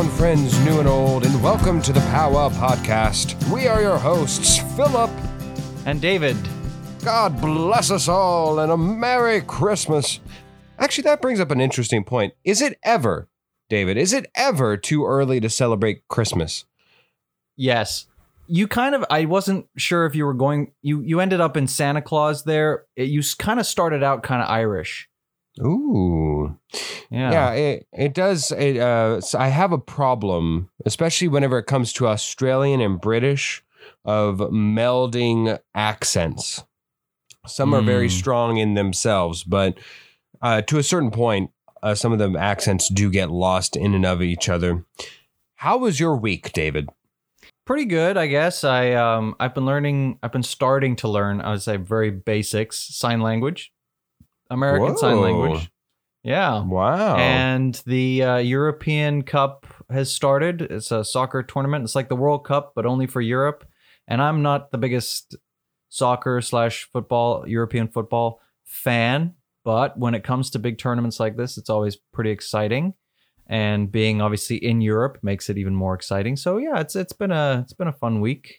Round, friends new and old, and welcome to the Powwow Podcast. We are your hosts, Philip. And David. God bless us all and a Merry Christmas. Actually, that brings up an interesting point. Is it ever, David, is it ever too early to celebrate Christmas? Yes. You kind of I wasn't sure if you were going you you ended up in Santa Claus there. It, you kind of started out kind of Irish. Ooh. Yeah. Yeah, it, it does. It, uh, I have a problem, especially whenever it comes to Australian and British, of melding accents. Some are very Mm. strong in themselves, but uh, to a certain point, uh, some of the accents do get lost in and of each other. How was your week, David? Pretty good, I guess. I um I've been learning I've been starting to learn I would say very basics sign language. American sign language. Yeah. Wow. And the uh, European Cup has started. It's a soccer tournament. It's like the World Cup, but only for Europe. And I'm not the biggest soccer slash football, European football fan, but when it comes to big tournaments like this, it's always pretty exciting. And being obviously in Europe makes it even more exciting. So yeah, it's it's been a it's been a fun week.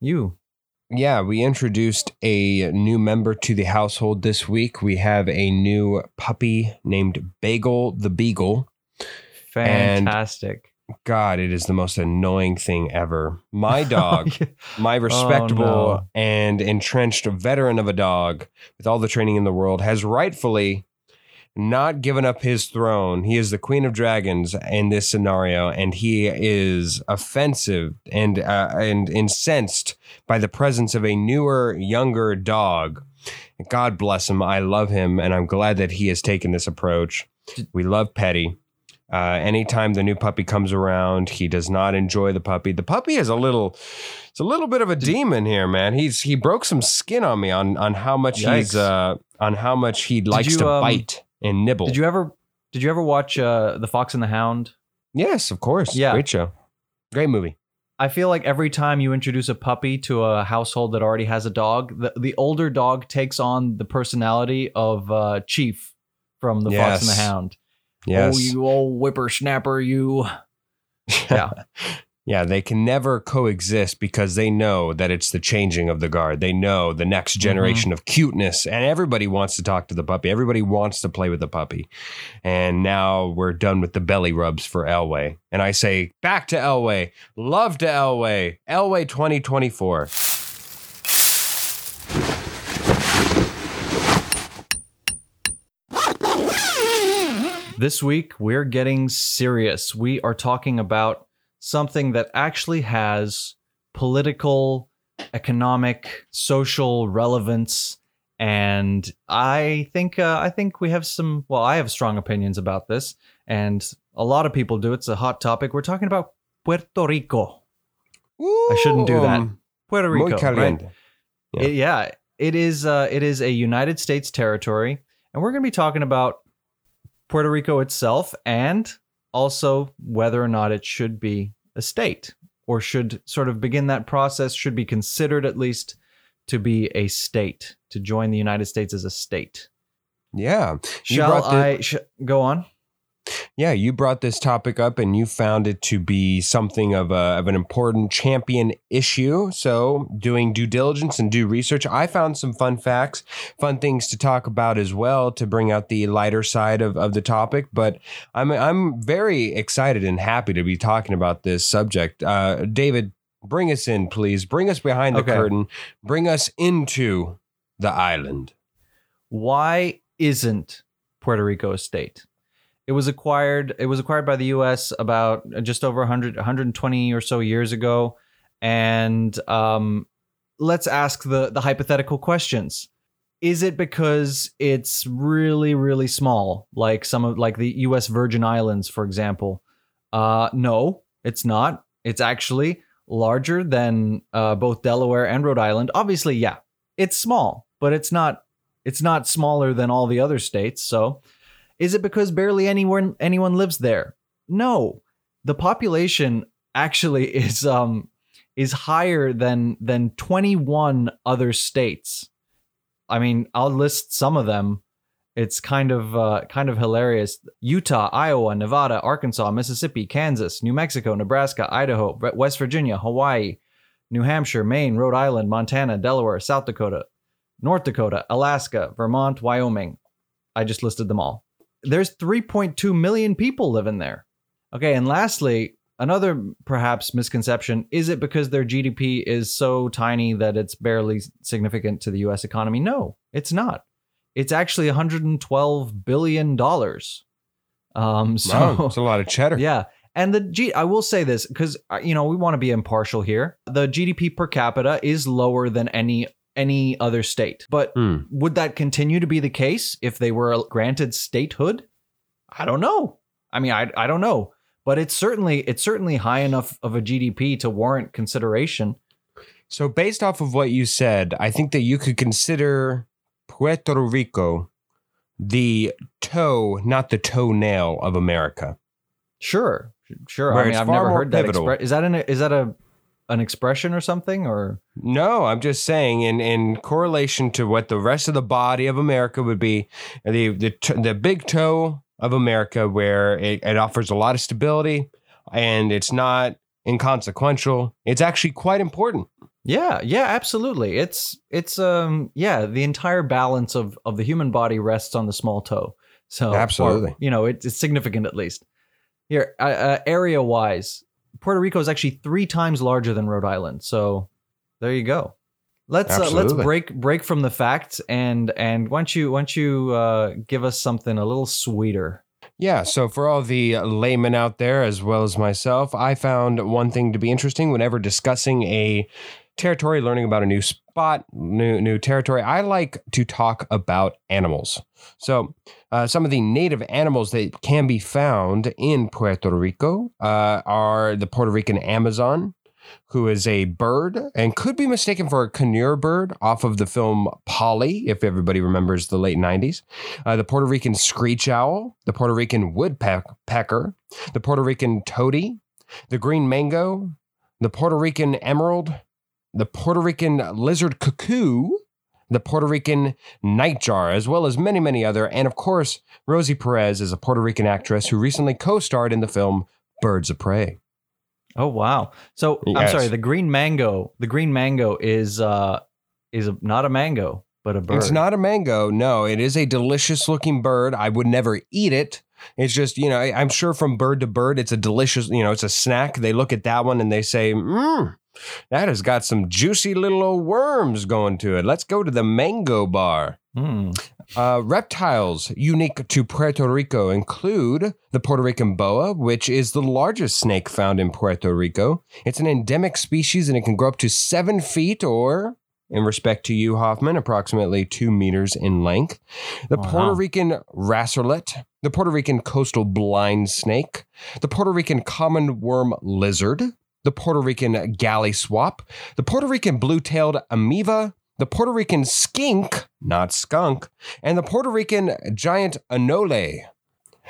You Yeah, we introduced a new member to the household this week. We have a new puppy named Bagel the Beagle. And- fantastic. God, it is the most annoying thing ever. My dog, my oh, respectable no. and entrenched veteran of a dog with all the training in the world, has rightfully not given up his throne. He is the queen of dragons in this scenario, and he is offensive and uh, and incensed by the presence of a newer, younger dog. God bless him. I love him, and I'm glad that he has taken this approach. We love Petty. Uh, anytime the new puppy comes around, he does not enjoy the puppy. The puppy is a little, it's a little bit of a demon here, man. He's he broke some skin on me on on how much he's uh on how much he likes you, to um, bite and nibble. Did you ever did you ever watch uh, The Fox and the Hound? Yes, of course. Yeah. great show, great movie. I feel like every time you introduce a puppy to a household that already has a dog, the, the older dog takes on the personality of uh, Chief from The Fox and the Hound. Yes, Oh, you old whippersnapper, you. Yeah. Yeah. They can never coexist because they know that it's the changing of the guard. They know the next Mm-hmm. generation of cuteness, and everybody wants to talk to the puppy. Everybody wants to play with the puppy. And now we're done with the belly rubs for Elway. And I say back to Elway. Love to Elway. Elway 2024. This week, we're getting serious. We are talking about something that actually has political, economic, social relevance. And I think uh, I think we have some. Well, I have strong opinions about this, and a lot of people do. It's a hot topic. We're talking about Puerto Rico. I shouldn't do that. Puerto Rico, right? Yeah. It- yeah, it is. Uh, it is a United States territory, and we're going to be talking about Puerto Rico itself, and also whether or not it should be a state, or should sort of begin that process. Should be considered at least to be a state to join the United States as a state. Yeah. You Shall the- I sh- go on? Yeah, you brought this topic up and you found it to be something of, a, of an important champion issue. So, doing due diligence and due research, I found some fun facts, fun things to talk about as well to bring out the lighter side of, of the topic. But I'm, I'm very excited and happy to be talking about this subject. Uh, David, bring us in, please. Bring us behind the Okay. curtain, bring us into the island. why isn't Puerto Rico a state? It was acquired. It was acquired by the U.S. about just over 100, 120 or so years ago. And um, let's ask the the hypothetical questions. Is it because it's really really small, like some of like the U.S. Virgin Islands, for example? Uh, no, it's not. It's actually larger than uh, both Delaware and Rhode Island. Obviously, yeah, it's small, but it's not it's not smaller than all the other states. So, is it because barely anyone anyone lives there? No. The population actually is um is higher than than 21 other states. I mean, I'll list some of them. It's kind of uh, kind of hilarious. Utah, Iowa, Nevada, Arkansas, Mississippi, Kansas, New Mexico, Nebraska, Idaho, West Virginia, Hawaii, New Hampshire, Maine, Rhode Island, Montana, Delaware, South Dakota, North Dakota, Alaska, Vermont, Wyoming. I just listed them all. There's 3.2 million people living there. Okay, and lastly, another perhaps misconception is it because their GDP is so tiny that it's barely significant to the US economy? No, it's not. It's actually 112 billion dollars. Um so Wow, it's a lot of cheddar. yeah. And the G I will say this cuz you know, we want to be impartial here. The GDP per capita is lower than any any other state. But Hmm. would that continue to be the case if they were granted statehood? I don't know. I mean, I I don't know, but it's certainly it's certainly high enough of a GDP to warrant consideration. So, based off of what you said, I think that you could consider Puerto Rico the toe, not the toenail of America. Sure, sure. Where I mean, I've never more heard that. pivotal. Expre- is that an is that a an expression or something or No, I'm just saying, in, in correlation to what the rest of the body of America would be, the the, the big toe of America, where it, it offers a lot of stability and it's not inconsequential. It's actually quite important. Yeah, yeah, absolutely. It's it's um yeah, the entire balance of of the human body rests on the small toe. So or, Absolutely. you know, it, it's significant at least. Here, uh, uh, area wise, Puerto Rico is actually three times larger than Rhode Island. So there you go. Let's uh, let's break break from the facts and and why don't you why don't you uh, give us something a little sweeter. Yeah, so for all the laymen out there, as well as myself, I found one thing to be interesting whenever discussing a territory, learning about a new spot, new new territory. I like to talk about animals. So, uh, some of the native animals that can be found in Puerto Rico uh, are the Puerto Rican Amazon, who is a bird and could be mistaken for a conure bird off of the film Paulie, if everybody remembers the late 90s. Uh, the Puerto Rican screech owl, the Puerto Rican woodpecker, the Puerto Rican tody, the green mango, the Puerto Rican emerald, the Puerto Rican lizard cuckoo, the Puerto Rican nightjar, as well as many, many other. And of course, Rosie Perez is a Puerto Rican actress who recently co starred in the film Birds of Prey. Oh wow! So I'm sorry. The green mango. The green mango is uh is a, not a mango, but a bird. It's not a mango. No, it is a delicious looking bird. I would never eat it. It's just, you know, I'm sure from bird to bird, it's a delicious, you know, it's a snack. They look at that one and they say, mmm, that has got some juicy little old worms going to it. Let's go to the mango bar. Hmm. Uh, reptiles unique to Puerto Rico include the Puerto Rican boa, which is the largest snake found in Puerto Rico. It's an endemic species and it can grow up to seven feet or, in respect to you, Hoffman, approximately two meters in length. The Wow. Puerto Rican racerlet, the Puerto Rican coastal blind snake, the Puerto Rican common worm lizard, the Puerto Rican galley swap, the Puerto Rican blue tailed ameiva, the Puerto Rican skink, not skunk, and the Puerto Rican giant anole.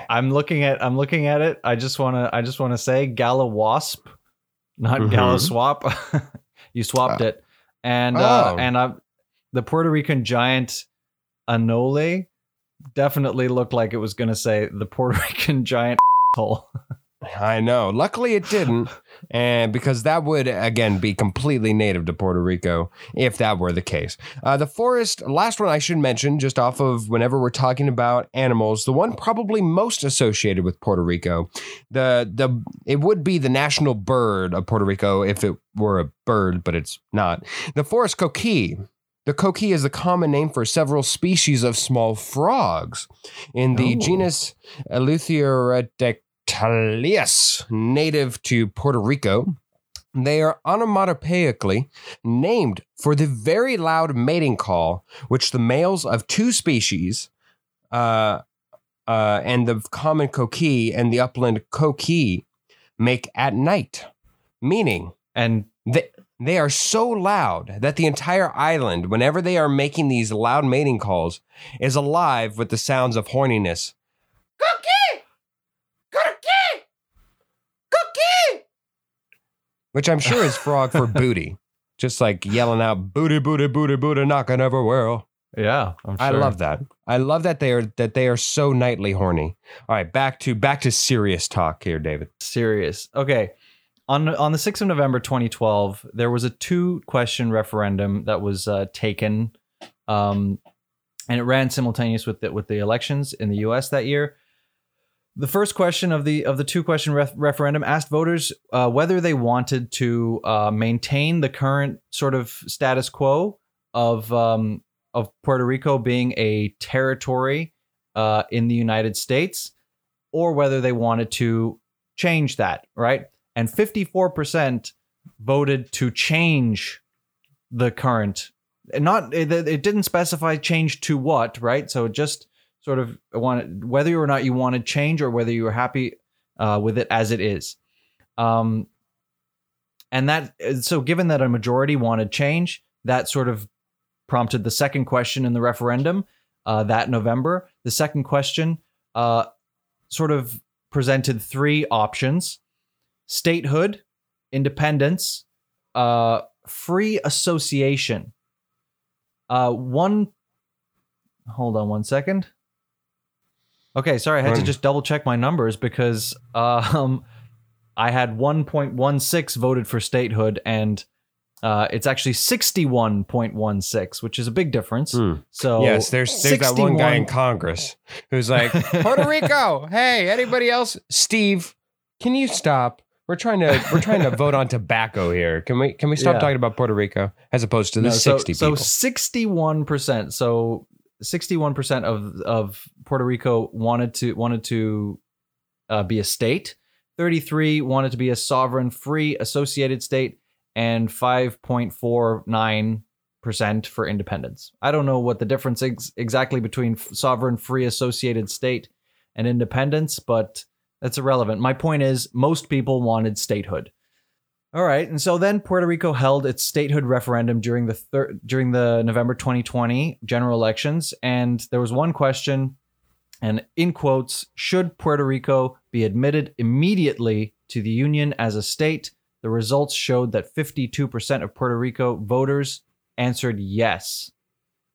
I'm looking at I'm looking at it. I just wanna I just wanna say Gala Wasp, not Mhm. Gala Swap. you swapped it, and uh, Oh. and I, the Puerto Rican giant Anole definitely looked like it was gonna say the Puerto Rican giant hole. I know. Luckily, it didn't, and because that would again be completely native to Puerto Rico if that were the case. Uh, the forest, last one I should mention, just off of whenever we're talking about animals, the one probably most associated with Puerto Rico, the the it would be the national bird of Puerto Rico if it were a bird, but it's not. The forest coquí. The coquí is the common name for several species of small frogs in the Oh. genus Eleutherodactylus, native to Puerto Rico. They are onomatopoeically named for the very loud mating call which the males of two species, uh, uh, and the common coquí and the upland coquí, make at night. Meaning, And they, they are so loud that the entire island, whenever they are making these loud mating calls, is alive with the sounds of horniness. Cookie! Which I'm sure is frog for booty. Just like yelling out booty, booty, booty, booty, knocking everywhere. Yeah, I'm I love that. I love that they are that they are so nightly horny. All right, back to back to serious talk here, David. serious. Okay. On on the 6th of November 2012, there was a two question referendum that was uh, taken um, and it ran simultaneous with the, with the elections in the US that year. The first question of the of the two question ref- referendum asked voters uh, whether they wanted to uh, maintain the current sort of status quo of um, of Puerto Rico being a territory uh, in the United States, or whether they wanted to change that, right? And 54% voted to change the current. Not it, it didn't specify change to what, right? So just sort of wanted whether or not you wanted change or whether you were happy uh, with it as it is. Um, and that so given that a majority wanted change, that sort of prompted the second question in the referendum uh, that November. The second question uh, sort of presented three options statehood, independence, uh, free association. Uh, one, hold on one second. Okay, sorry, I had to just double check my numbers because um, I had 1.16 voted for statehood and uh, it's actually 61.16, which is a big difference. Hmm. So yes, there's there's that one guy in Congress who's like Puerto Rico. Hey, anybody else? Steve, can you stop? We're trying to we're trying to vote on tobacco here. Can we can we stop Yeah. talking about Puerto Rico as opposed to the No, so, sixty so people? sixty-one percent. So sixty-one percent of of Puerto Rico wanted to wanted to uh, be a state. Thirty-three wanted to be a sovereign, free, associated state, and five point four nine percent for independence. I don't know what the difference ex- exactly between sovereign, free, associated state and independence, but that's irrelevant. My point is, most people wanted statehood. All right, and so then Puerto Rico held its statehood referendum during the thir- during the November 2020 general elections, and there was one question, and in quotes, should Puerto Rico be admitted immediately to the union as a state? The results showed that 52% of Puerto Rico voters answered yes.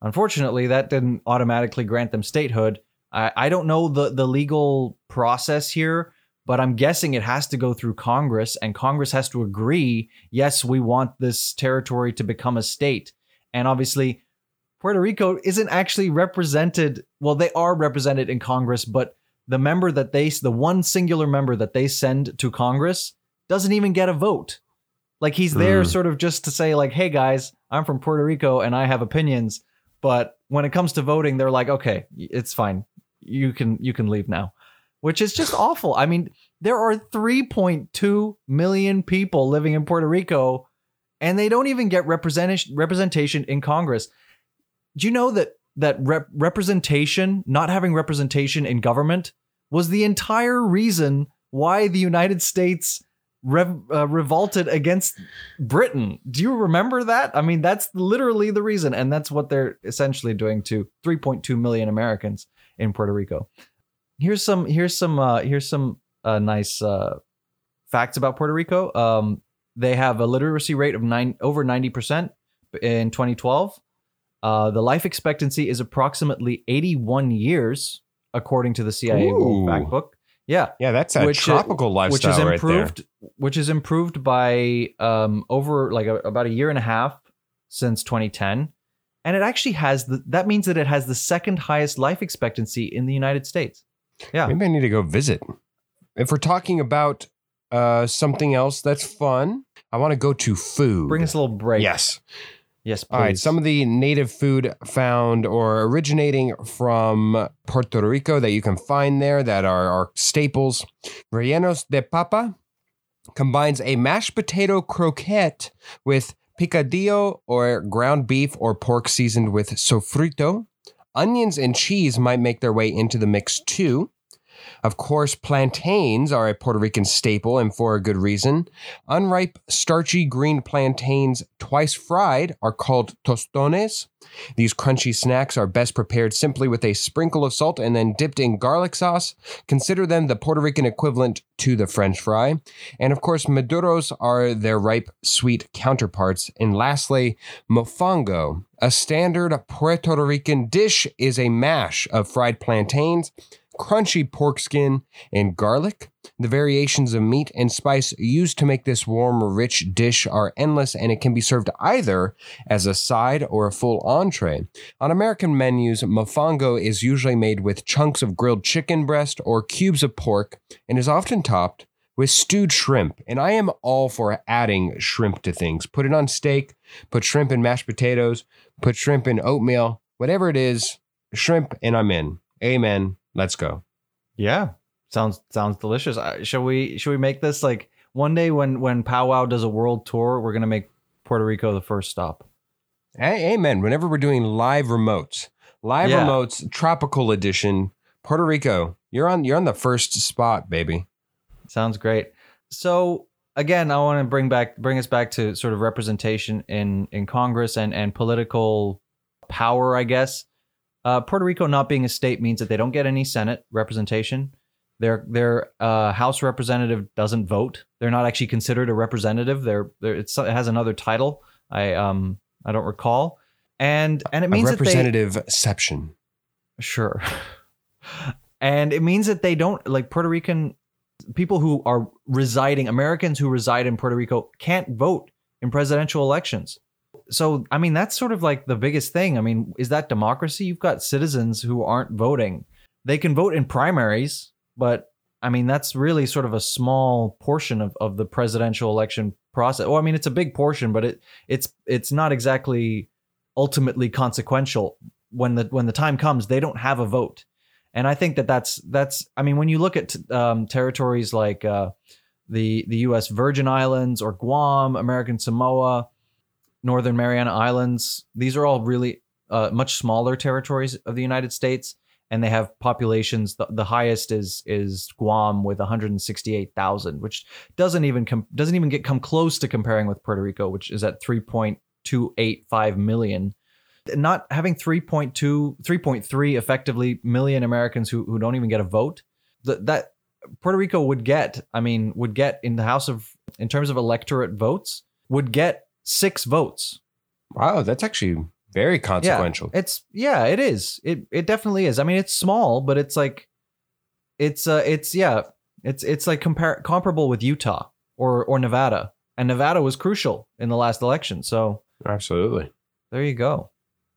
Unfortunately, that didn't automatically grant them statehood. I, I don't know the the legal process here, but I'm guessing it has to go through Congress, and Congress has to agree. Yes, we want this territory to become a state, and obviously, Puerto Rico isn't actually represented. Well, they are represented in Congress, but the member that they, the one singular member that they send to Congress, doesn't even get a vote. Like he's there, Mm. sort of just to say, like, "Hey guys, I'm from Puerto Rico and I have opinions." But when it comes to voting, they're like, "Okay, it's fine. You can you can leave now," which is just awful. I mean, there are 3.2 million people living in Puerto Rico, and they don't even get representation representation in Congress. Do you know that that rep- representation, not having representation in government, was the entire reason why the United States rev- uh, revolted against Britain? Do you remember that? I mean, that's literally the reason, and that's what they're essentially doing to 3.2 million Americans in Puerto Rico. Here's some. Here's some. Uh, here's some uh, nice uh, facts about Puerto Rico. Um, they have a literacy rate of nine over 90 percent in 2012. Uh, the life expectancy is approximately 81 years, according to the CIA World Ooh. Fact Book. Yeah, yeah, that's a which, uh, tropical which lifestyle is right there. improved, which is improved by um, over like a, about a year and a half since 2010, and it actually has the. That means that it has the second highest life expectancy in the United States. Yeah. Maybe I need to go visit. If we're talking about uh, something else that's fun, I want to go to food. Bring us a little break. Yes. Yes, please. All right. Some of the native food found or originating from Puerto Rico that you can find there that are, are staples. Rellenos de papa combines a mashed potato croquette with picadillo or ground beef or pork seasoned with sofrito. Onions and cheese might make their way into the mix too. Of course, plantains are a Puerto Rican staple and for a good reason. Unripe, starchy green plantains, twice fried, are called tostones. These crunchy snacks are best prepared simply with a sprinkle of salt and then dipped in garlic sauce. Consider them the Puerto Rican equivalent to the French fry. And of course, maduros are their ripe, sweet counterparts. And lastly, mofongo. A standard Puerto Rican dish is a mash of fried plantains, crunchy pork skin, and garlic. The variations of meat and spice used to make this warm, rich dish are endless, and it can be served either as a side or a full entree. On American menus, mofongo is usually made with chunks of grilled chicken breast or cubes of pork and is often topped with stewed shrimp. And I am all for adding shrimp to things. Put it on steak, put shrimp in mashed potatoes, put shrimp in oatmeal, whatever it is, shrimp, and I'm in. Amen. Let's go. Yeah, sounds sounds delicious. Uh, shall we shall we make this like one day when when Powwow does a world tour, we're gonna make Puerto Rico the first stop. A- Amen. Whenever we're doing live remotes, live Yeah. remotes, tropical edition, Puerto Rico, you're on you're on the first spot, baby. Sounds great. So again, I want to bring back bring us back to sort of representation in in Congress and and political power, I guess. Uh, Puerto Rico not being a state means that they don't get any Senate representation. Their their uh, House representative doesn't vote. They're not actually considered a representative. They're, they're it's, it has another title. I um I don't recall. And and it means a representative exception. Sure. and it means that they don't like Puerto Rican people who are residing, Americans who reside in Puerto Rico can't vote in presidential elections. So, I mean, that's sort of like the biggest thing. I mean, is that democracy? You've got citizens who aren't voting. They can vote in primaries, but I mean, that's really sort of a small portion of, of the presidential election process. Well, I mean, it's a big portion, but it it's it's not exactly ultimately consequential when the when the time comes. They don't have a vote, and I think that that's that's. I mean, when you look at um, territories like uh, the the U.S. Virgin Islands or Guam, American Samoa, Northern Mariana Islands, these are all really uh, much smaller territories of the United States, and they have populations. The, the highest is is Guam with 168,000, which doesn't even com- doesn't even get come close to comparing with Puerto Rico, which is at 3.285 million. Not having 3.2, 3.3 effectively million Americans who who don't even get a vote, that that Puerto Rico would get, I mean, would get in the House of in terms of electorate votes, would get six votes. Wow, that's actually very consequential. It's yeah, it is. It it definitely is. I mean, it's small, but it's like it's uh it's yeah, it's it's like compar- comparable with Utah or or Nevada. And Nevada was crucial in the last election. So Absolutely. there you go.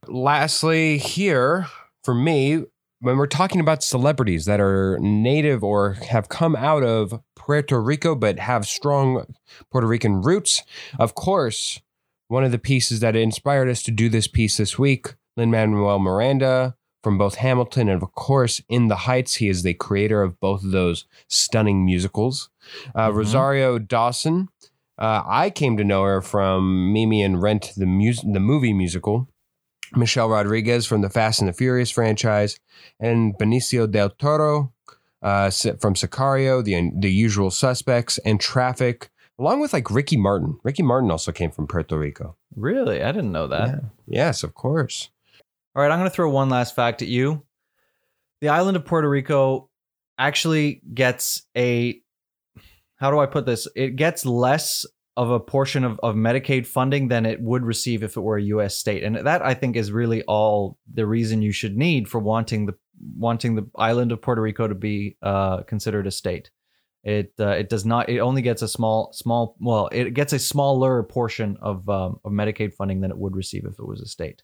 Lastly, here for me, when we're talking about celebrities that are native or have come out of Puerto Rico but have strong Puerto Rican roots, of course, one of the pieces that inspired us to do this piece this week, Lin Manuel Miranda from both Hamilton and, of course, In the Heights. He is the creator of both of those stunning musicals. Uh, Mhm. Rosario Dawson. Uh, I came to know her from Mimi and Rent, the, mus- the movie musical. Michelle Rodriguez from the Fast and the Furious franchise, and Benicio del Toro uh, from Sicario, the the Usual Suspects, and Traffic, along with like Ricky Martin. Ricky Martin also came from Puerto Rico. Really? I didn't know that. Yeah. Yes, of course. All right, I'm going to throw one last fact at you. The island of Puerto Rico actually gets a how do I put this? It gets less of a portion of, of Medicaid funding than it would receive if it were a US state. And that I think is really all the reason you should need for wanting the wanting the island of Puerto Rico to be uh, considered a state. It uh, it does not. It only gets a small small. Well, it gets a smaller portion of um, of Medicaid funding than it would receive if it was a state.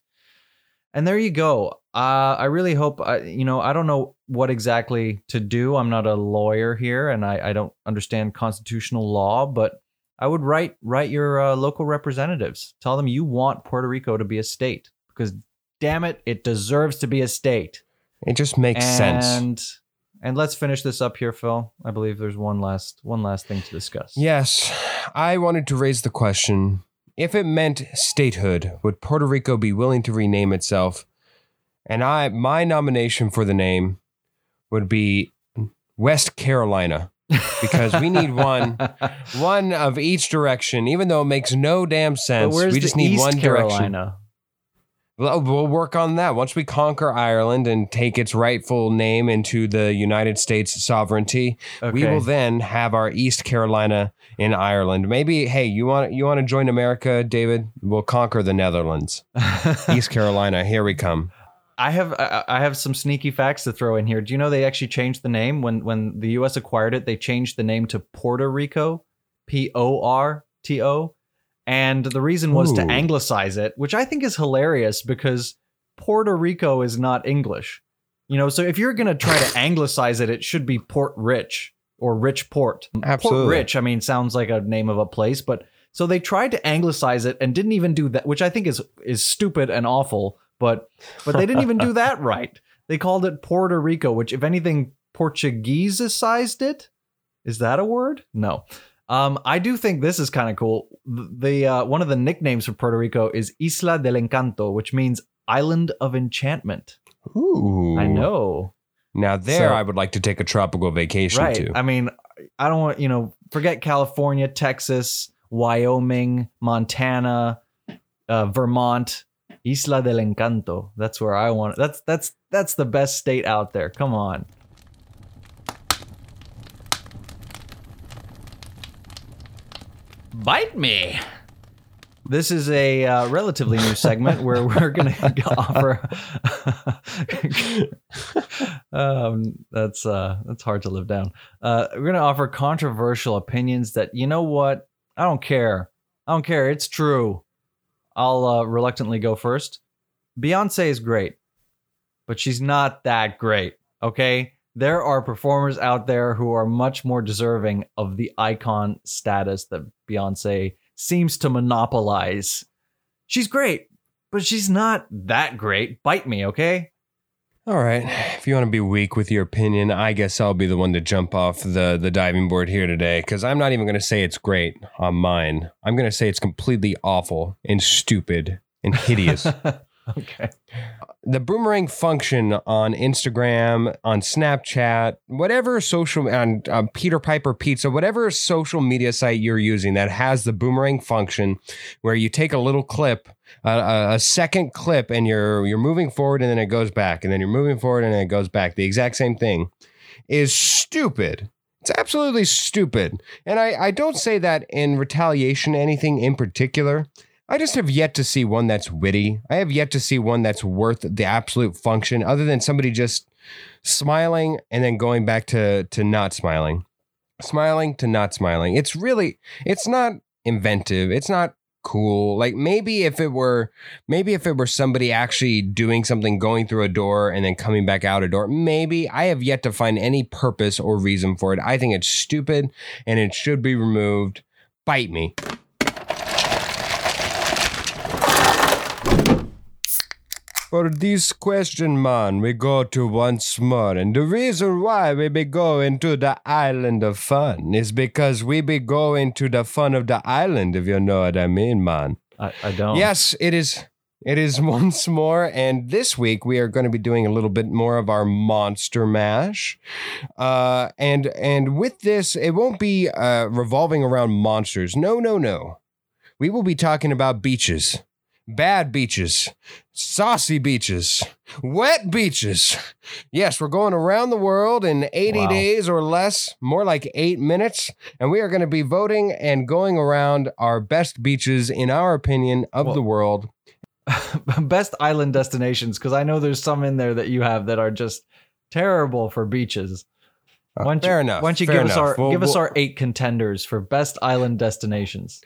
And there you go. Uh, I really hope, uh, you know, I don't know what exactly to do. I'm not a lawyer here and I, I don't understand constitutional law, but I would write write your uh, local representatives. Tell them you want Puerto Rico to be a state because, damn it, it deserves to be a state. It just makes sense. And and let's finish this up here, Phil. I believe there's one last one last thing to discuss. Yes, I wanted to raise the question if it meant statehood, would Puerto Rico be willing to rename itself? And I my nomination for the name would be West Carolina because we need one one of each direction, even though it makes no damn sense. We just need East one direction. Carolina? Well, we'll work on that once we conquer Ireland and take its rightful name into the United States sovereignty. We will then have our East Carolina in Ireland. Maybe, hey, you want you want to join America, David? We'll conquer the Netherlands. East Carolina, here we come. I have I I have some sneaky facts to throw in here. Do you know they actually changed the name when when the U.S. acquired it? They changed the name to Porto Rico, P O R T O, and the reason was to anglicize it, which I think is hilarious because Puerto Rico is not English. You know, so if you're gonna try to anglicize it, it should be Port Rich or Rich Port. Absolutely. Port Rich, I mean, sounds like a name of a place, but so they tried to anglicize it and didn't even do that, which I think is is stupid and awful. But but they didn't even do that right. They called it Porto Rico, which, if anything, Portuguese-sized it. Is that a word? No. Um, I do think this is kind of cool. The uh, one of the nicknames for Puerto Rico is Isla del Encanto, which means island of enchantment. Ooh. I know. Now there, So- I would like to take a tropical vacation right. to. I mean, I don't want you know forget California, Texas, Wyoming, Montana, uh, Vermont, Isla del Encanto. That's where I want. That's that's that's the best state out there. Come on. Bite me. This is a uh, relatively new segment where we're going to offer. um, that's uh, that's hard to live down. Uh, we're going to offer controversial opinions that you know what? I don't care. I don't care. It's true. I'll uh, reluctantly go first. Beyonce is great, but she's not that great. Okay, there are performers out there who are much more deserving of the icon status that Beyonce seems to monopolize. She's great, but she's not that great. Bite me, okay? All right. If you want to be weak with your opinion, I guess I'll be the one to jump off the, the diving board here today because I'm not even going to say it's great on mine. I'm going to say it's completely awful and stupid and hideous. okay. the boomerang function on Instagram, on Snapchat, whatever social, on uh, Peter Piper Pizza, whatever social media site you're using that has the boomerang function, where you take a little clip, a, a second clip, and you're you're moving forward, and then it goes back, and then you're moving forward, and it goes back. The exact same thing is stupid. It's absolutely stupid. And I, I don't say that in retaliation to anything in particular. I just have yet to see one that's witty. I have yet to see one that's worth the absolute function other than somebody just smiling and then going back to to not smiling. Smiling to not smiling. It's really it's not inventive. It's not cool. Like maybe if it were maybe if it were somebody actually doing something going through a door and then coming back out a door, maybe I have yet to find any purpose or reason for it. I think it's stupid and it should be removed. Bite me. For this question, man, we go to once more. And the reason why we be going to the island of fun is because we be going to the fun of the island, if you know what I mean, man. I, I don't. Yes, it is. It is once more, and this week we are going to be doing a little bit more of our monster mash, uh, and and with this, it won't be uh, revolving around monsters. No, no, no. We will be talking about beaches, bad beaches, saucy beaches, wet beaches. Yes, we're going around the world in 80 Wow. days or less, more like eight minutes, and we are going to be voting and going around our best beaches, in our opinion, of Well- the world. Best island destinations, because I know there's some in there that you have that are just terrible for beaches. Uh, Why don't fair you, enough. Why don't you give us our We'll- give us our eight contenders for best island destinations?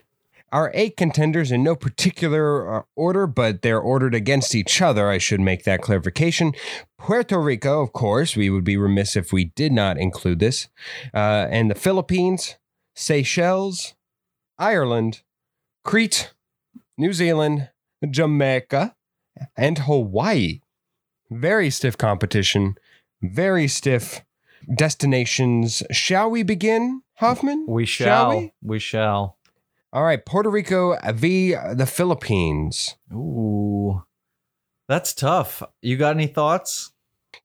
Our eight contenders in no particular uh, order, but they're ordered against each other. I should make that clarification. Puerto Rico, of course, we would be remiss if we did not include this, uh, and the Philippines, Seychelles, Ireland, Crete, New Zealand, Jamaica, and Hawaii. Very stiff competition, very stiff destinations. Shall we begin, Hoffman? We Shall shall. we? we shall. All right, Puerto Rico v. the Philippines. Ooh, that's tough. You got any thoughts?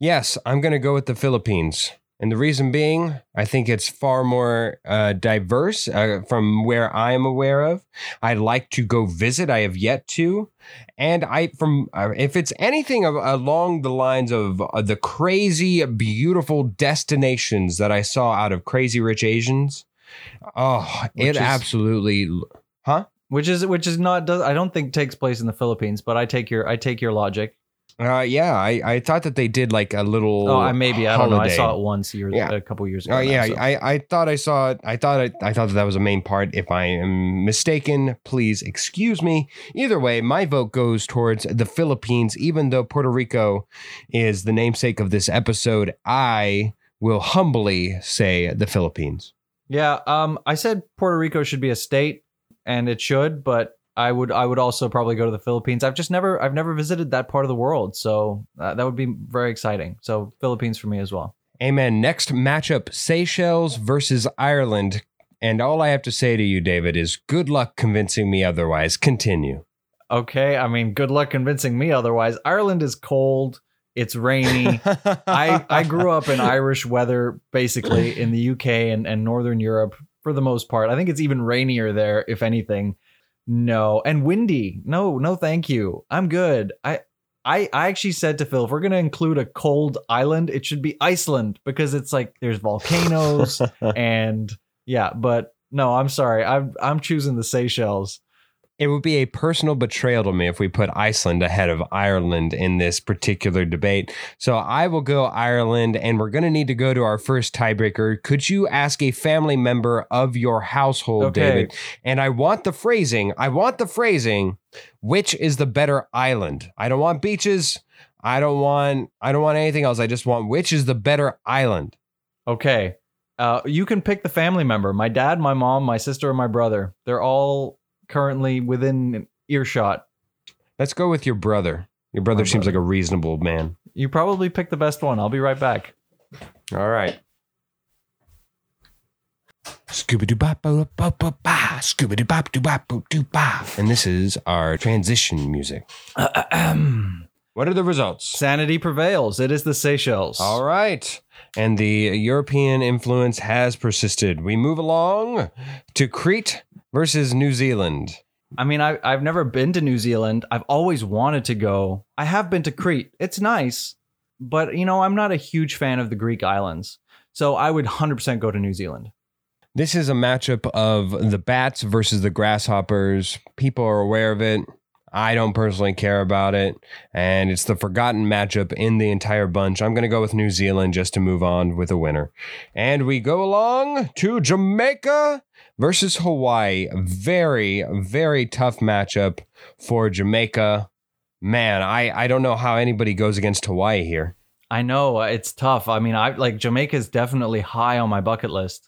Yes, I'm going to go with the Philippines. And the reason being, I think it's far more uh, diverse uh, from where I'm aware of. I'd like to go visit. I have yet to. And I, from uh, if it's anything of, along the lines of uh, the crazy, beautiful destinations that I saw out of Crazy Rich Asians, oh, Which it is- absolutely, huh? which is which is not does I don't think takes place in the Philippines, but I take your I take your logic. Uh, yeah, I, I thought that they did like a little. Oh, I maybe I don't know. I saw it once years Yeah. a couple years ago. Oh now, yeah, so- I, I thought I saw it. I thought I, I thought that, that was a main part. If I am mistaken, please excuse me. Either way, my vote goes towards the Philippines. Even though Puerto Rico is the namesake of this episode, I will humbly say the Philippines. Yeah, um, I said Puerto Rico should be a state, and it should, but I would I would also probably go to the Philippines. I've just never I've never visited that part of the world, so uh, that would be very exciting. So Philippines for me as well. Amen. Next matchup: Seychelles versus Ireland. And all I have to say to you, David, is good luck convincing me otherwise. Continue. Okay, I mean, good luck convincing me otherwise. Ireland is cold. It's rainy. I I grew up in Irish weather, basically in the UK and, and Northern Europe for the most part. I think it's even rainier there, if anything. No, and windy. No, no, thank you. I'm good. I I I actually said to Phil, if we're gonna include a cold island, it should be Iceland because it's like there's volcanoes and yeah. But no, I'm sorry. I'm I'm choosing the Seychelles. It would be a personal betrayal to me if we put Iceland ahead of Ireland in this particular debate. So I will go Ireland, and we're going to need to go to our first tiebreaker. Could you ask a family member of your household, Okay. David? And I want the phrasing. I want the phrasing. Which is the better island? I don't want beaches. I don't want. I don't want anything else. I just want which is the better island. Okay. Uh, you can pick the family member. My dad, my mom, my sister, and my brother. They're all currently within earshot. Let's go with your brother. Your brother My seems brother. like a reasonable man. You probably picked the best one. I'll be right back. All right. Scooby doo bop ba Scooby doo bop doo bop doo ba. And this is our transition music. What are the results? Sanity prevails. It is the Seychelles. All right. And the European influence has persisted. We move along to Crete versus New Zealand. I mean, I, I've never been to New Zealand. I've always wanted to go. I have been to Crete. It's nice, but you know, I'm not a huge fan of the Greek islands. So I would 100% go to New Zealand. This is a matchup of the bats versus the grasshoppers. People are aware of it. I don't personally care about it. And it's the forgotten matchup in the entire bunch. I'm going to go with New Zealand just to move on with a winner. And we go along to Jamaica versus Hawaii. Very, very tough matchup for Jamaica. Man, I, I don't know how anybody goes against Hawaii here. I know it's tough. I mean, I like Jamaica is definitely high on my bucket list.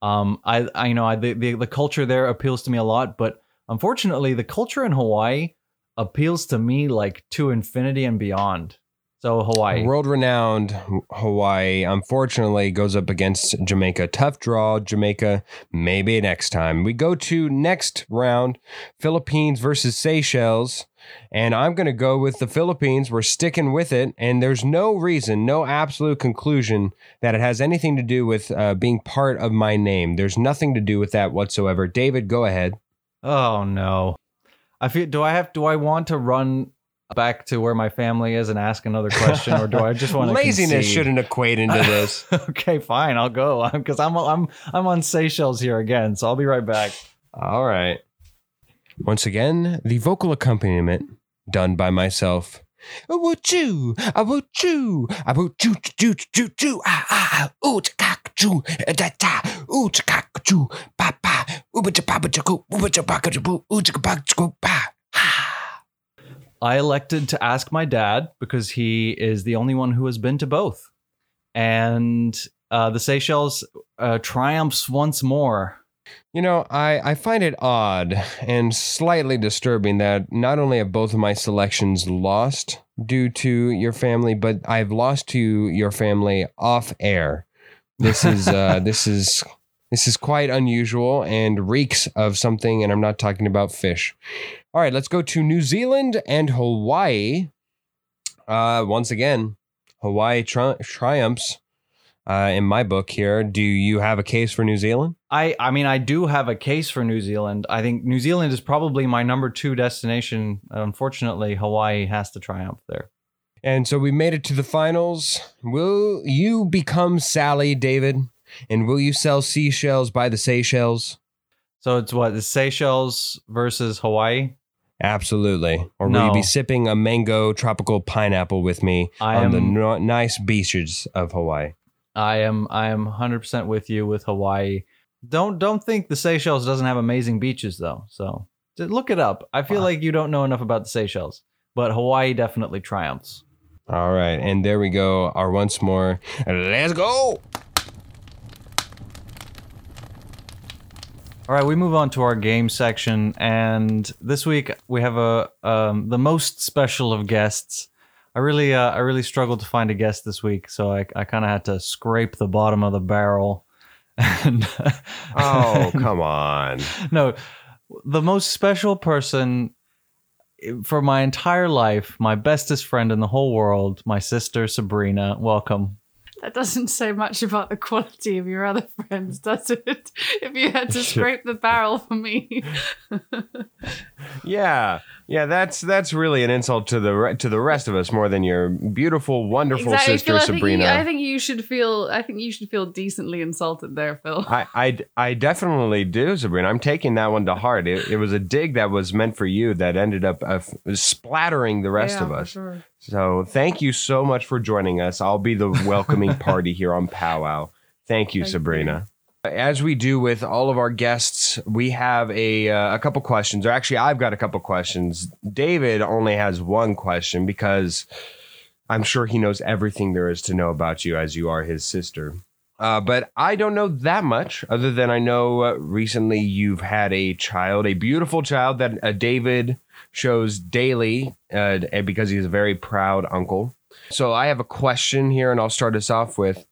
Um, I, I you know, I, the, the the culture there appeals to me a lot, but unfortunately, the culture in Hawaii appeals to me like to infinity and beyond. So Hawaii, World renowned Hawaii, unfortunately, goes up against Jamaica. Tough draw, Jamaica. Maybe next time. We go to next round Philippines versus Seychelles. And I'm going to go with the Philippines. We're sticking with it. And there's no reason, no absolute conclusion that it has anything to do with uh, being part of my name. There's nothing to do with that whatsoever. David, go ahead. Oh no. I feel do I have do I want to run back to where my family is and ask another question or do I just want to Laziness concede? shouldn't equate into this. okay, fine, I'll go because I'm I'm I'm on Seychelles here again, so I'll be right back. All right. Once again, the vocal accompaniment done by myself. I would chew, I would chew, I would chew, chew, chew, chew, ah, ah, ah, ooh, cock, chew, da, da, ooh, cock, chew, pa, pa, ooh, cha, pa, coo, ooh, cha, pa, cha, boo, ooh, cha, pa, cha, pa, ha. I elected to ask my dad because he is the only one who has been to both, and uh, the Seychelles uh, triumphs once more. You know, I, I find it odd and slightly disturbing that not only have both of my selections lost due to your family, but I've lost to your family off air. This is uh, this is this is quite unusual and reeks of something, and I'm not talking about fish. All right, let's go to New Zealand and Hawaii. Uh, once again, Hawaii tri- triumphs. uh, in my book here. Do you have a case for New Zealand? I, I mean, I do have a case for New Zealand. I think New Zealand is probably my number two destination. Unfortunately, Hawaii has to triumph there. And so we made it to the finals. Will you become Sally, David? And will you sell seashells by the Seychelles? So it's what the Seychelles versus Hawaii. Absolutely. Or will you be sipping a mango tropical pineapple with me I on am the no- nice beaches of Hawaii? I am I am 100% with you with Hawaii. Don't don't think the Seychelles doesn't have amazing beaches though. So look it up. I feel Wow. like you don't know enough about the Seychelles, but Hawaii definitely triumphs. All right. And there we go. Our once more. Let's go. All right, we move on to our game section, and this week we have a um, the most special of guests. I really uh, I really struggled to find a guest this week, so I, I kind of had to scrape the bottom of the barrel. And Oh, come on. no, the most special person eh, for my entire life, my bestest friend in the whole world, my sister Sabrina. Welcome. That doesn't say much about the quality of your other friends, does it? If you had to scrape the barrel for me. Yeah. Yeah, that's that's really an insult to the re- to the rest of us more than your beautiful, wonderful Exactly, sister Phil, I think, Sabrina. you, I think you should feel. I think you should feel decently insulted there, Phil. I, I, I definitely do, Sabrina. I'm taking that one to heart. It, it was a dig that was meant for you that ended up uh, splattering the rest Yeah, of us. sure. So thank you so much for joining us. I'll be the welcoming party here on Powwow. Thank you, Thank Sabrina. As we do with all of our guests, we have a uh, a couple questions. Or actually, I've got a couple questions. David only has one question because I'm sure he knows everything there is to know about you, as you are his sister. Uh, but I don't know that much, other than I know uh, recently you've had a child, a beautiful child that uh, David shows daily uh, because he's a very proud uncle. So I have a question here, and I'll start us off with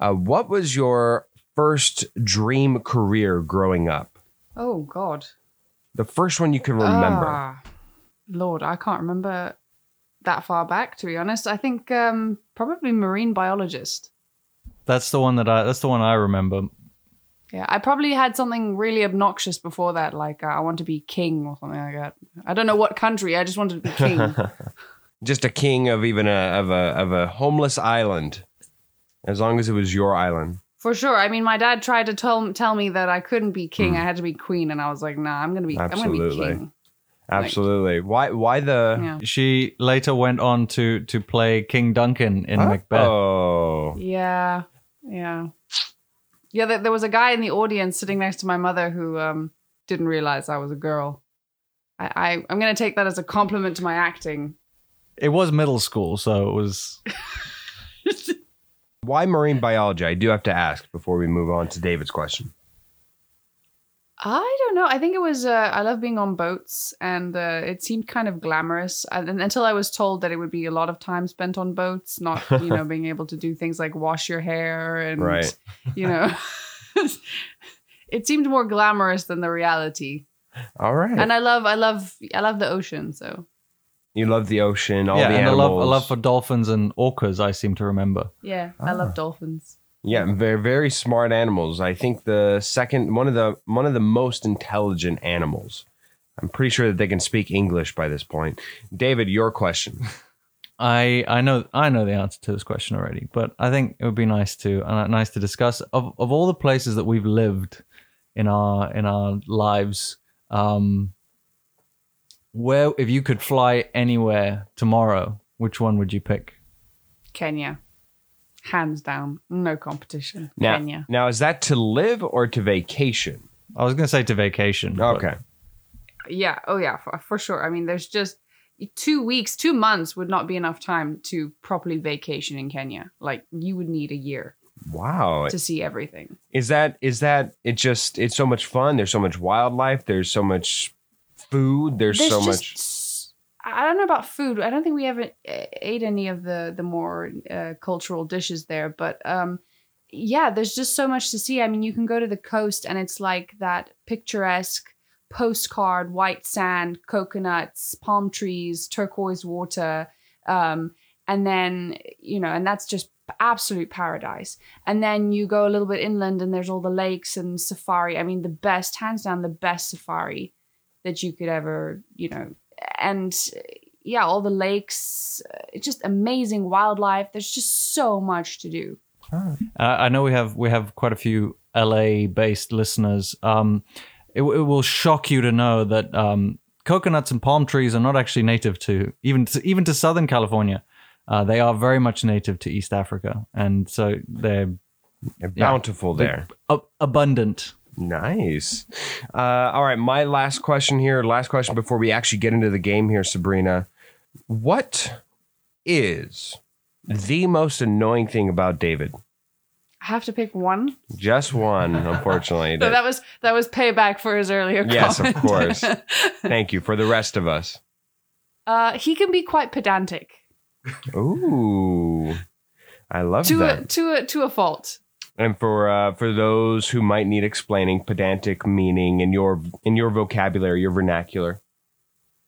uh, What was your first dream career growing up? Oh God. The first one you can remember. Ah, Lord, I can't remember that far back. To be honest, I think um, probably marine biologist. That's the one that I. That's the one I remember. Yeah, I probably had something really obnoxious before that, like uh, I want to be king or something like that. I don't know what country. I just wanted to be king. Just a king of even a of a of a homeless island, as long as it was your island. For sure. I mean, my dad tried to tell tell me that I couldn't be king. I had to be queen, and I was like, "Nah, I'm gonna be. I'm gonna be. Absolutely. king." Absolutely. Why? Why the? Yeah. She later went on to to play King Duncan in Macbeth. Oh, Yeah. Yeah. Yeah. There, there was a guy in the audience sitting next to my mother who um didn't realize I was a girl. I, I I'm gonna take that as a compliment to my acting. It was middle school, so it was. why marine biology? I do have to ask before we move on to David's question. I don't know. I think it was. Uh, I love being on boats, and uh, it seemed kind of glamorous. And, and until I was told that it would be a lot of time spent on boats, not you know being able to do things like wash your hair and Right. you know, it seemed more glamorous than the reality. All right. And I love, I love, I love the ocean. So you love the ocean, all yeah, the and a animals. love, a love for dolphins and orcas. I seem to remember. yeah, I Ah. love dolphins. Yeah, very very smart animals. I think the second one of the one of the most intelligent animals. I'm pretty sure that they can speak English by this point. David, your question. I I know I know the answer to this question already, but I think it would be nice to uh, nice to discuss of of all the places that we've lived in our in our lives. Um, where if you could fly anywhere tomorrow, which one would you pick? Kenya, hands down, no competition. Now, Kenya. now is that to live or to vacation? I was gonna say to vacation. but- Okay. Yeah. Oh yeah, for, for sure. I mean, there's just two weeks, two months would not be enough time to properly vacation in Kenya. Like you would need a year Wow. to see everything. Is that is that it just it's so much fun, there's so much wildlife, there's so much food, there's, There's so just much s- I don't know about food. I don't think we ever ate any of the the more uh, cultural dishes there, but um, yeah, there's just so much to see. I mean, you can go to the coast and it's like that picturesque postcard, white sand, coconuts, palm trees, turquoise water. Um, and then you know, and that's just absolute paradise. And then you go a little bit inland, and there's all the lakes and safari. I mean, the best, hands down, the best safari that you could ever, you know, and yeah, all the lakes, uh, it's just amazing wildlife. There's just so much to do. Uh, I know we have we have quite a few LA based listeners. Um, it, it will shock you to know that um, coconuts and palm trees are not actually native to even to, even to Southern California. Uh, they are very much native to East Africa, and so they're They're bountiful They- there. ab- abundant. Nice. Uh, all right, my last question here. Last question before we actually get into the game here, Sabrina. What is the most annoying thing about David? I have to pick one. Just one, unfortunately. So that was that was payback for his earlier Yes, of course. Thank you for the rest of us. uh, he can be quite pedantic Ooh, I love to that. a to a to a fault. And for uh, for those who might need explaining, pedantic meaning in your in your vocabulary, your vernacular.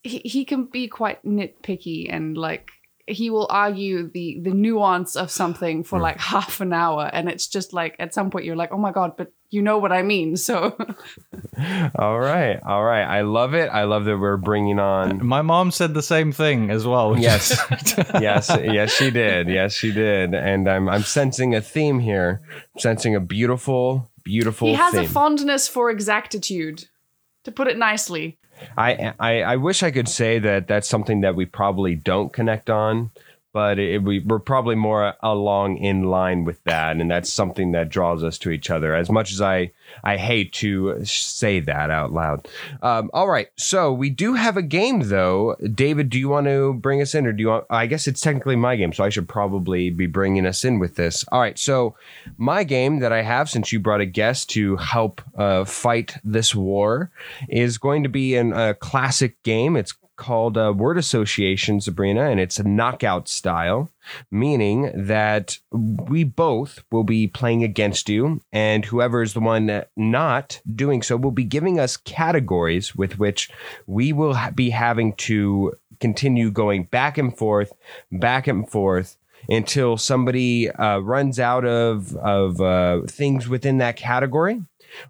He he can be quite nitpicky and like he will argue the the nuance of something for like half an hour, and it's just like at some point you're like, oh my god, but you know what I mean. So All right, all right. I love it. I love that we're bringing on My mom said the same thing as well. Yes. yes, yes, she did. Yes, she did. And I'm I'm sensing a theme here. I'm sensing a beautiful, beautiful he has theme. a fondness for exactitude, to put it nicely. I, I I wish I could say that that's something that we probably don't connect on, but it, we we're probably more along in line with that, and that's something that draws us to each other. As much as I I hate to say that out loud. Um, all right, so we do have a game though. David, do you want to bring us in, or do you want? I guess it's technically my game, so I should probably be bringing us in with this. All right, so my game that I have, since you brought a guest to help uh, fight this war, is going to be a classic game. It's called uh, Word Association, Sabrina, and it's a knockout style, meaning that we both will be playing against you, and whoever is the one not doing so will be giving us categories with which we will ha- be having to continue going back and forth, back and forth until somebody uh, runs out of of uh, things within that category,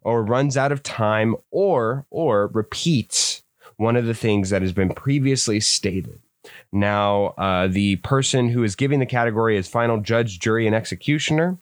or runs out of time, or or repeats one of the things that has been previously stated. Now, uh, the person who is giving the category is final judge, jury, and executioner.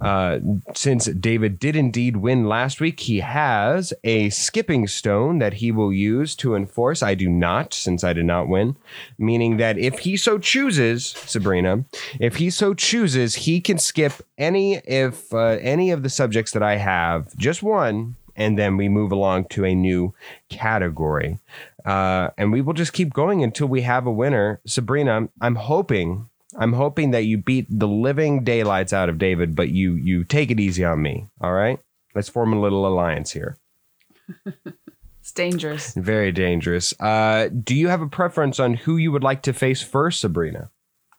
Uh, since David did indeed win last week, he has a skipping stone that he will use to enforce. I do not, since I did not win, meaning that if he so chooses, Sabrina, if he so chooses, he can skip any if uh, any of the subjects that I have, just one, and then we move along to a new category. Uh, and we will just keep going until we have a winner. Sabrina, I'm hoping, I'm hoping that you beat the living daylights out of David, but you you take it easy on me. All right, let's form a little alliance here. It's dangerous. Very dangerous. Uh, do you have a preference on who you would like to face first, Sabrina?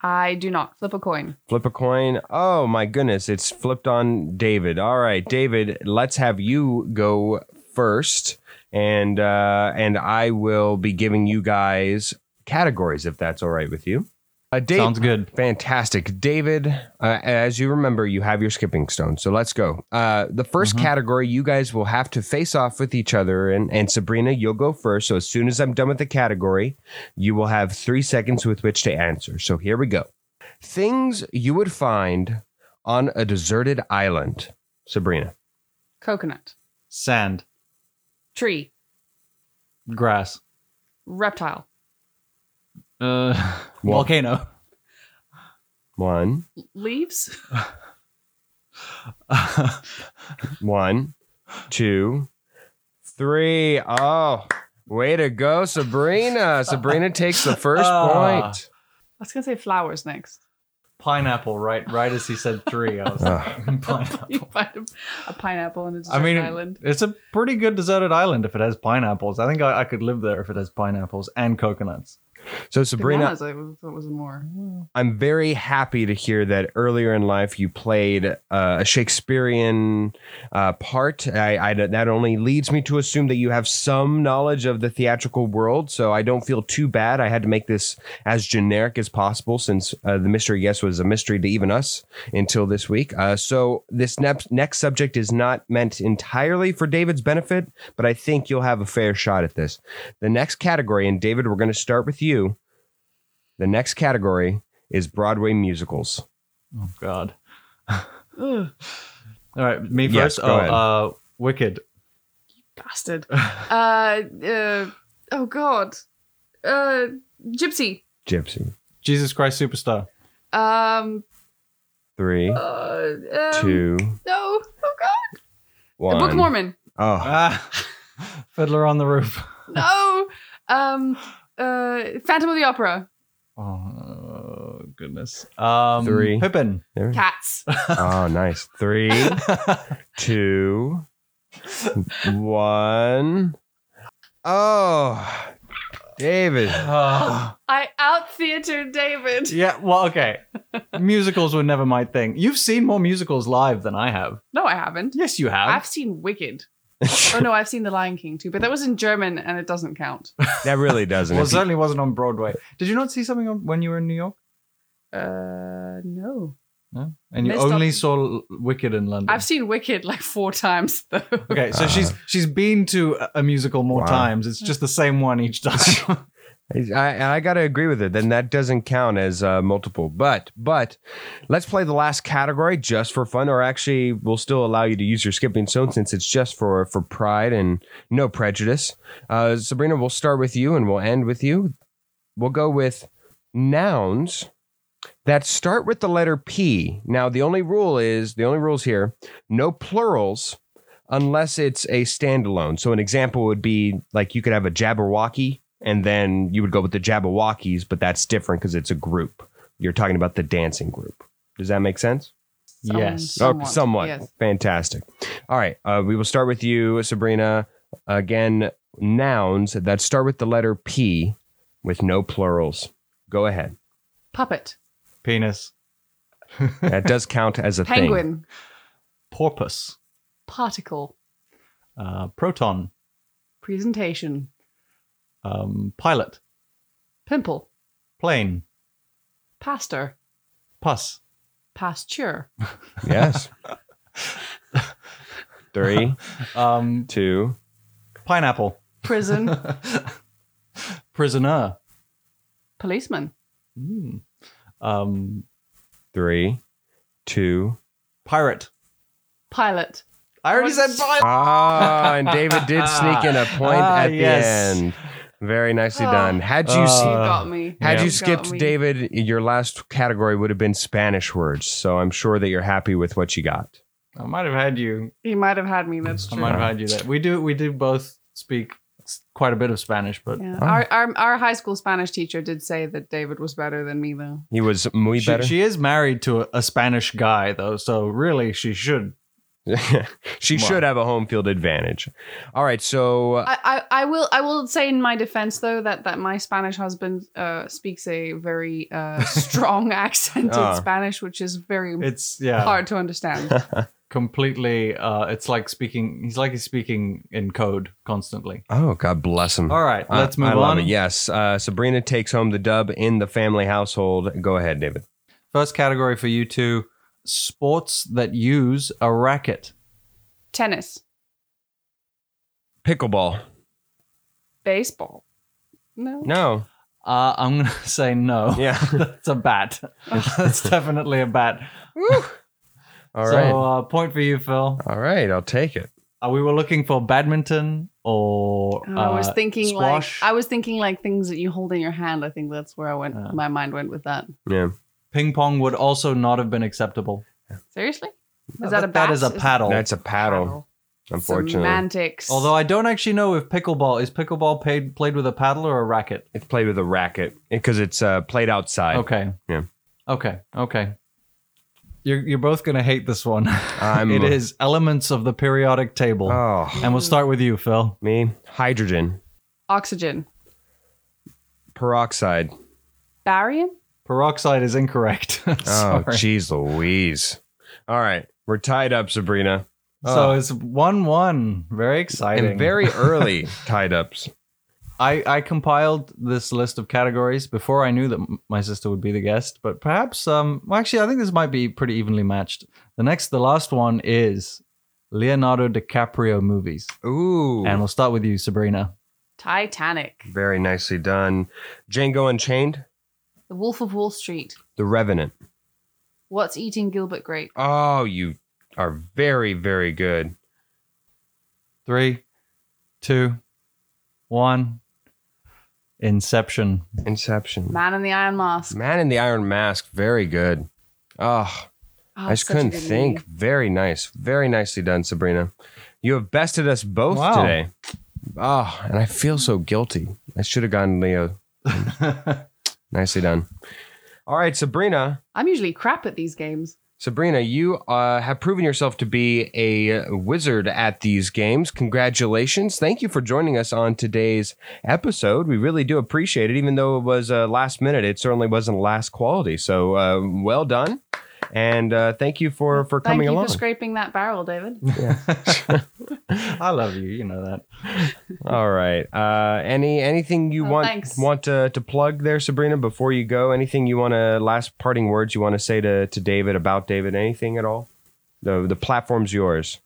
I do not flip a coin. Flip a coin. Oh my goodness, it's flipped on David. All right, David, let's have you go first, and uh, and I will be giving you guys categories if that's all right with you. Uh, Dave, Sounds good. Fantastic. David, uh, as you remember, you have your skipping stone. So let's go. Uh, the 1st category, you guys will have to face off with each other. And, and Sabrina, you'll go first. So as soon as I'm done with the category, you will have three seconds with which to answer. So here we go. Things you would find on a deserted island. Sabrina. Coconut. Sand, Tree. grass, Reptile. Uh, Well- volcano, One, Leaves. one, two, three. Oh, way to go, Sabrina. Sabrina takes the first Ah. point. I was gonna say flowers next. pineapple. Right, right as he said three, I was Ah. thinking pineapple. You find a, a pineapple on a desert I mean, island. it's a pretty good deserted island if it has pineapples. I think I, I could live there if it has pineapples and coconuts. So Sabrina, Bananas, I was- thought was more. I'm very happy to hear that earlier in life you played uh, a Shakespearean uh, part. I, I that only leads me to assume that you have some knowledge of the theatrical world. So I don't feel too bad. I had to make this as generic as possible since uh, the mystery guest was a mystery to even us until this week. Uh, so this next next subject is not meant entirely for David's benefit, but I think you'll have a fair shot at this. The next category, and David, we're going to start with you. The next category is Broadway musicals. Oh God. All right, me Yes, first. go oh, ahead. uh, Wicked. You bastard. uh, uh, oh God. Uh, Gypsy. Gypsy. Jesus Christ Superstar. Um, Three, uh, um, two, No. Oh God. one. Book of Mormon. Oh, Ah, Fiddler on the Roof. No. Um, uh, Phantom of the Opera. Oh goodness. Um, Three. Pippin. there. Cats. oh, nice. Three, two, one. Oh, David. Ah. I out theatered David. yeah. Well, okay. musicals were never my thing. You've seen more musicals live than I have. No, I haven't. Yes, you have. I've seen Wicked. Oh no, I've seen The Lion King too, but that was in German and it doesn't count. that really doesn't. well, it certainly wasn't on Broadway. Did you not see something on, when you were in New York? Uh, no. No. And you Missed only up- saw Wicked in London. I've seen Wicked like four times though. Okay, so she's she's been to a- a musical more Wow. times. It's just the same one each time. I, I got to agree with it. Then that doesn't count as uh, multiple. But but let's play the last category just for fun, or actually, we'll still allow you to use your skipping stone since it's just for for pride and no prejudice. Uh, Sabrina, we'll start with you and we'll end with you. We'll go with nouns that start with the letter P. Now, the only rule is the only rules here: no plurals unless it's a standalone. So, an example would be like you could have a Jabberwocky and then you would go with the Jabbawockeez, but that's different because it's a group. You're talking about the dancing group. Does that make sense? Some- Yes. Oh, somewhat. Yes. Fantastic. All right. Uh, we will start with you, Sabrina. Again, nouns that start with the letter P with no plurals. Go ahead. Puppet. Penis. That does count as a thing. Penguin. Porpoise. Particle. Uh, proton. Presentation. Um, pilot. Pimple. Plane. Pastor. Pus. Pasture. Yes. Three, Um, two, pineapple. Prison. Prisoner. Policeman. Hmm. Um, three, two. pirate. Pilot. I already said pilot. Ah, and David did sneak in a point Ah, at the end. Very nicely Oh. done. Had you Uh, you got me. had yeah. you got skipped me. David, your last category would have been Spanish words. So I'm sure that you're happy with what you got. I might have had you. He might have had me. That's true. I true. might have had you there. We do. We do both speak s- quite a bit of Spanish, but Yeah. Oh. Our, our our high school Spanish teacher did say that David was better than me though. He was muy she, better. she is married to a, a Spanish guy, though. So really, she should. she Wow. should have a home field advantage. All right, so uh, I, I, I will I will say in my defense though that, that my Spanish husband uh, speaks a very uh, strong accented Ah. Spanish, which is very It's yeah, hard to understand. completely. Uh, it's like speaking. He's like he's speaking in code constantly. oh, God bless him. All right, let's move I love on. it. Yes, uh, Sabrina takes home the dub in the family household. Go ahead, David. First category for you two: sports that use a racket. Tennis, Pickleball. baseball. No. No. Uh, I'm gonna say no. Yeah. That's a bat. That's definitely a bat. All so, right. uh, point for you, Phil. All right. I'll take it. Uh, we were looking for badminton or I was uh, thinking squash. like I was thinking like things that you hold in your hand. I think that's where I went. My mind went with that. Yeah. Ping pong would also not have been acceptable. Seriously? Is No, that a bat? That is a paddle. That's a paddle, unfortunately. Semantics. Although I don't actually know if pickleball is pickleball played played with a paddle or a racket. It's played with a racket because it's uh, played outside. Okay. Yeah. Okay. Okay. You're you're both gonna hate this one. I'm- it is elements of the periodic table, Oh, and we'll start with you, Phil. me. Hydrogen. oxygen, Peroxide. Barium? Peroxide is incorrect. Oh, jeez Louise. All right. We're tied up, Sabrina. So Oh. it's one one. Very exciting. and very early tied ups. I, I compiled this list of categories before I knew that m- my sister would be the guest, but perhaps um well actually I think this might be pretty evenly matched. The next the last one is Leonardo DiCaprio movies. Ooh. And we'll start with you, Sabrina. Titanic. very nicely done. Django Unchained. The Wolf of Wall Street. The Revenant. What's eating Gilbert Grape? Oh, you are very, very good. Three, two, one. Inception. Inception. Man in the Iron Mask. Man in the Iron Mask. Very good. Oh, Oh, I just couldn't think. movie. Very nice. Very nicely done, Sabrina. You have bested us both Wow. today. Oh, and I feel so guilty. I should have gone Leo. Nicely done. All right, Sabrina. I'm usually crap at these games. Sabrina, you uh, have proven yourself to be a wizard at these games. Congratulations. Thank you for joining us on today's episode. We really do appreciate it. Even though it was uh, last minute, it certainly wasn't last quality. So uh, well done. And uh, thank you for, for Thank coming you along. for scraping that barrel, David. I love you. You know that. All right. Uh, any anything you Oh, want thanks. want to, to plug there, Sabrina, before you go? Anything you want to last parting words you want to say to, to David about David? Anything at all? The the platform's yours.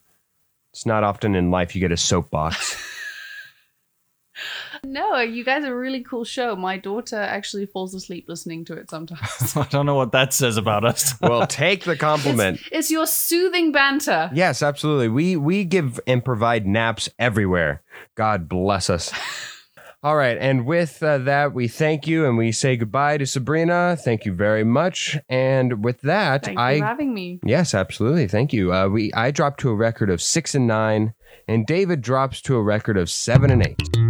It's not often in life you get a soapbox. No, you guys are a really cool show. My daughter actually falls asleep listening to it sometimes. I don't know what that says about us. well, take the compliment. It's, it's your soothing banter. Yes, absolutely. We we give and provide naps everywhere. God bless us. All right, and with uh, that, we thank you and we say goodbye to Sabrina. Thank you very much. And with that, Thank I you for having me. Yes, absolutely. Thank you. Uh, we I dropped to a record of six and nine, and David drops to a record of seven and eight.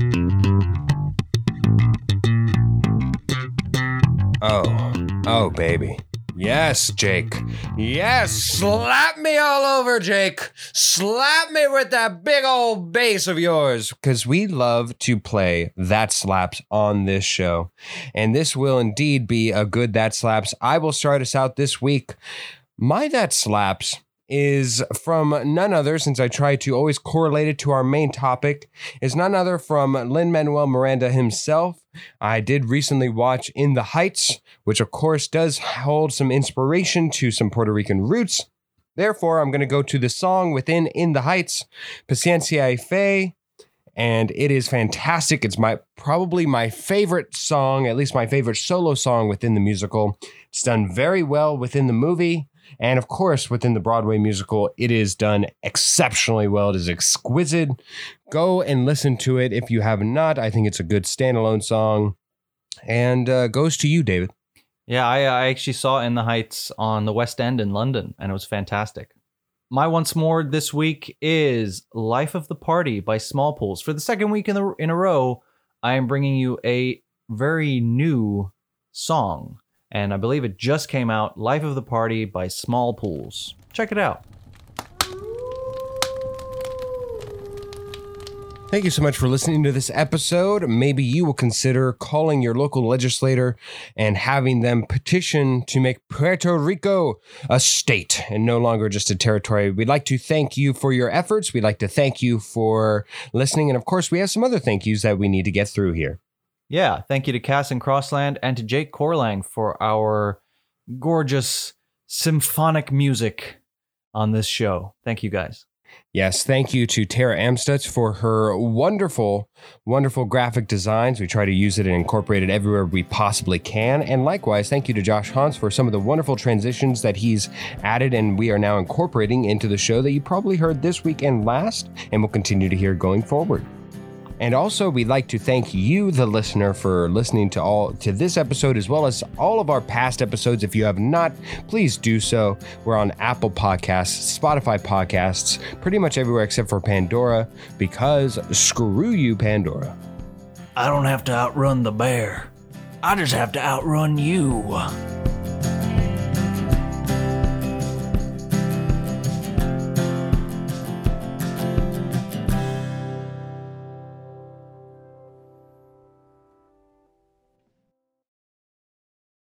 Oh, oh, baby. Yes, Jake. Yes, slap me all over, Jake. Slap me with that big old bass of yours. Because we love to play That Slaps on this show. And this will indeed be a good That Slaps. I will start us out this week. My That Slaps is from none other, since I try to always correlate it to our main topic, is none other from Lin Manuel Miranda himself. I did recently watch In the Heights, which of course does hold some inspiration to some Puerto Rican roots. Therefore, I'm going to go to the song within In the Heights, Paciencia y Fe, and it is fantastic. It's my probably my favorite song, at least my favorite solo song within the musical. It's done very well within the movie. And of course, within the Broadway musical, it is done exceptionally well. It is exquisite. Go and listen to it if you have not. I think it's a good standalone song. And uh, goes to you, David. Yeah, I, I actually saw In the Heights on the West End in London, and it was fantastic. My once more this week is Life of the Party by Smallpools. For the second week in, the, in a row, I am bringing you a very new song, and I believe it just came out Life of the Party by Smallpools. Check it out. Thank you so much for listening to this episode. Maybe you will consider calling your local legislator and having them petition to make Puerto Rico a state and no longer just a territory. We'd like to thank you for your efforts. We'd like to thank you for listening. And of course, we have some other thank yous that we need to get through here. Yeah, thank you to Cass and Crossland and to Jake Corlang for our gorgeous symphonic music on this show. Thank you guys. Yes, thank you to Tara Amstutz for her wonderful, wonderful graphic designs. We try to use it and incorporate it everywhere we possibly can. And likewise, thank you to Josh Hans for some of the wonderful transitions that he's added and we are now incorporating into the show that you probably heard this week and last, and will continue to hear going forward. And also, we'd like to thank you, the listener, for listening to all to this episode as well as all of our past episodes. If you have not, please do so. We're on Apple Podcasts, Spotify Podcasts, pretty much everywhere except for Pandora, because screw you, Pandora. I don't have to outrun the bear. I just have to outrun you.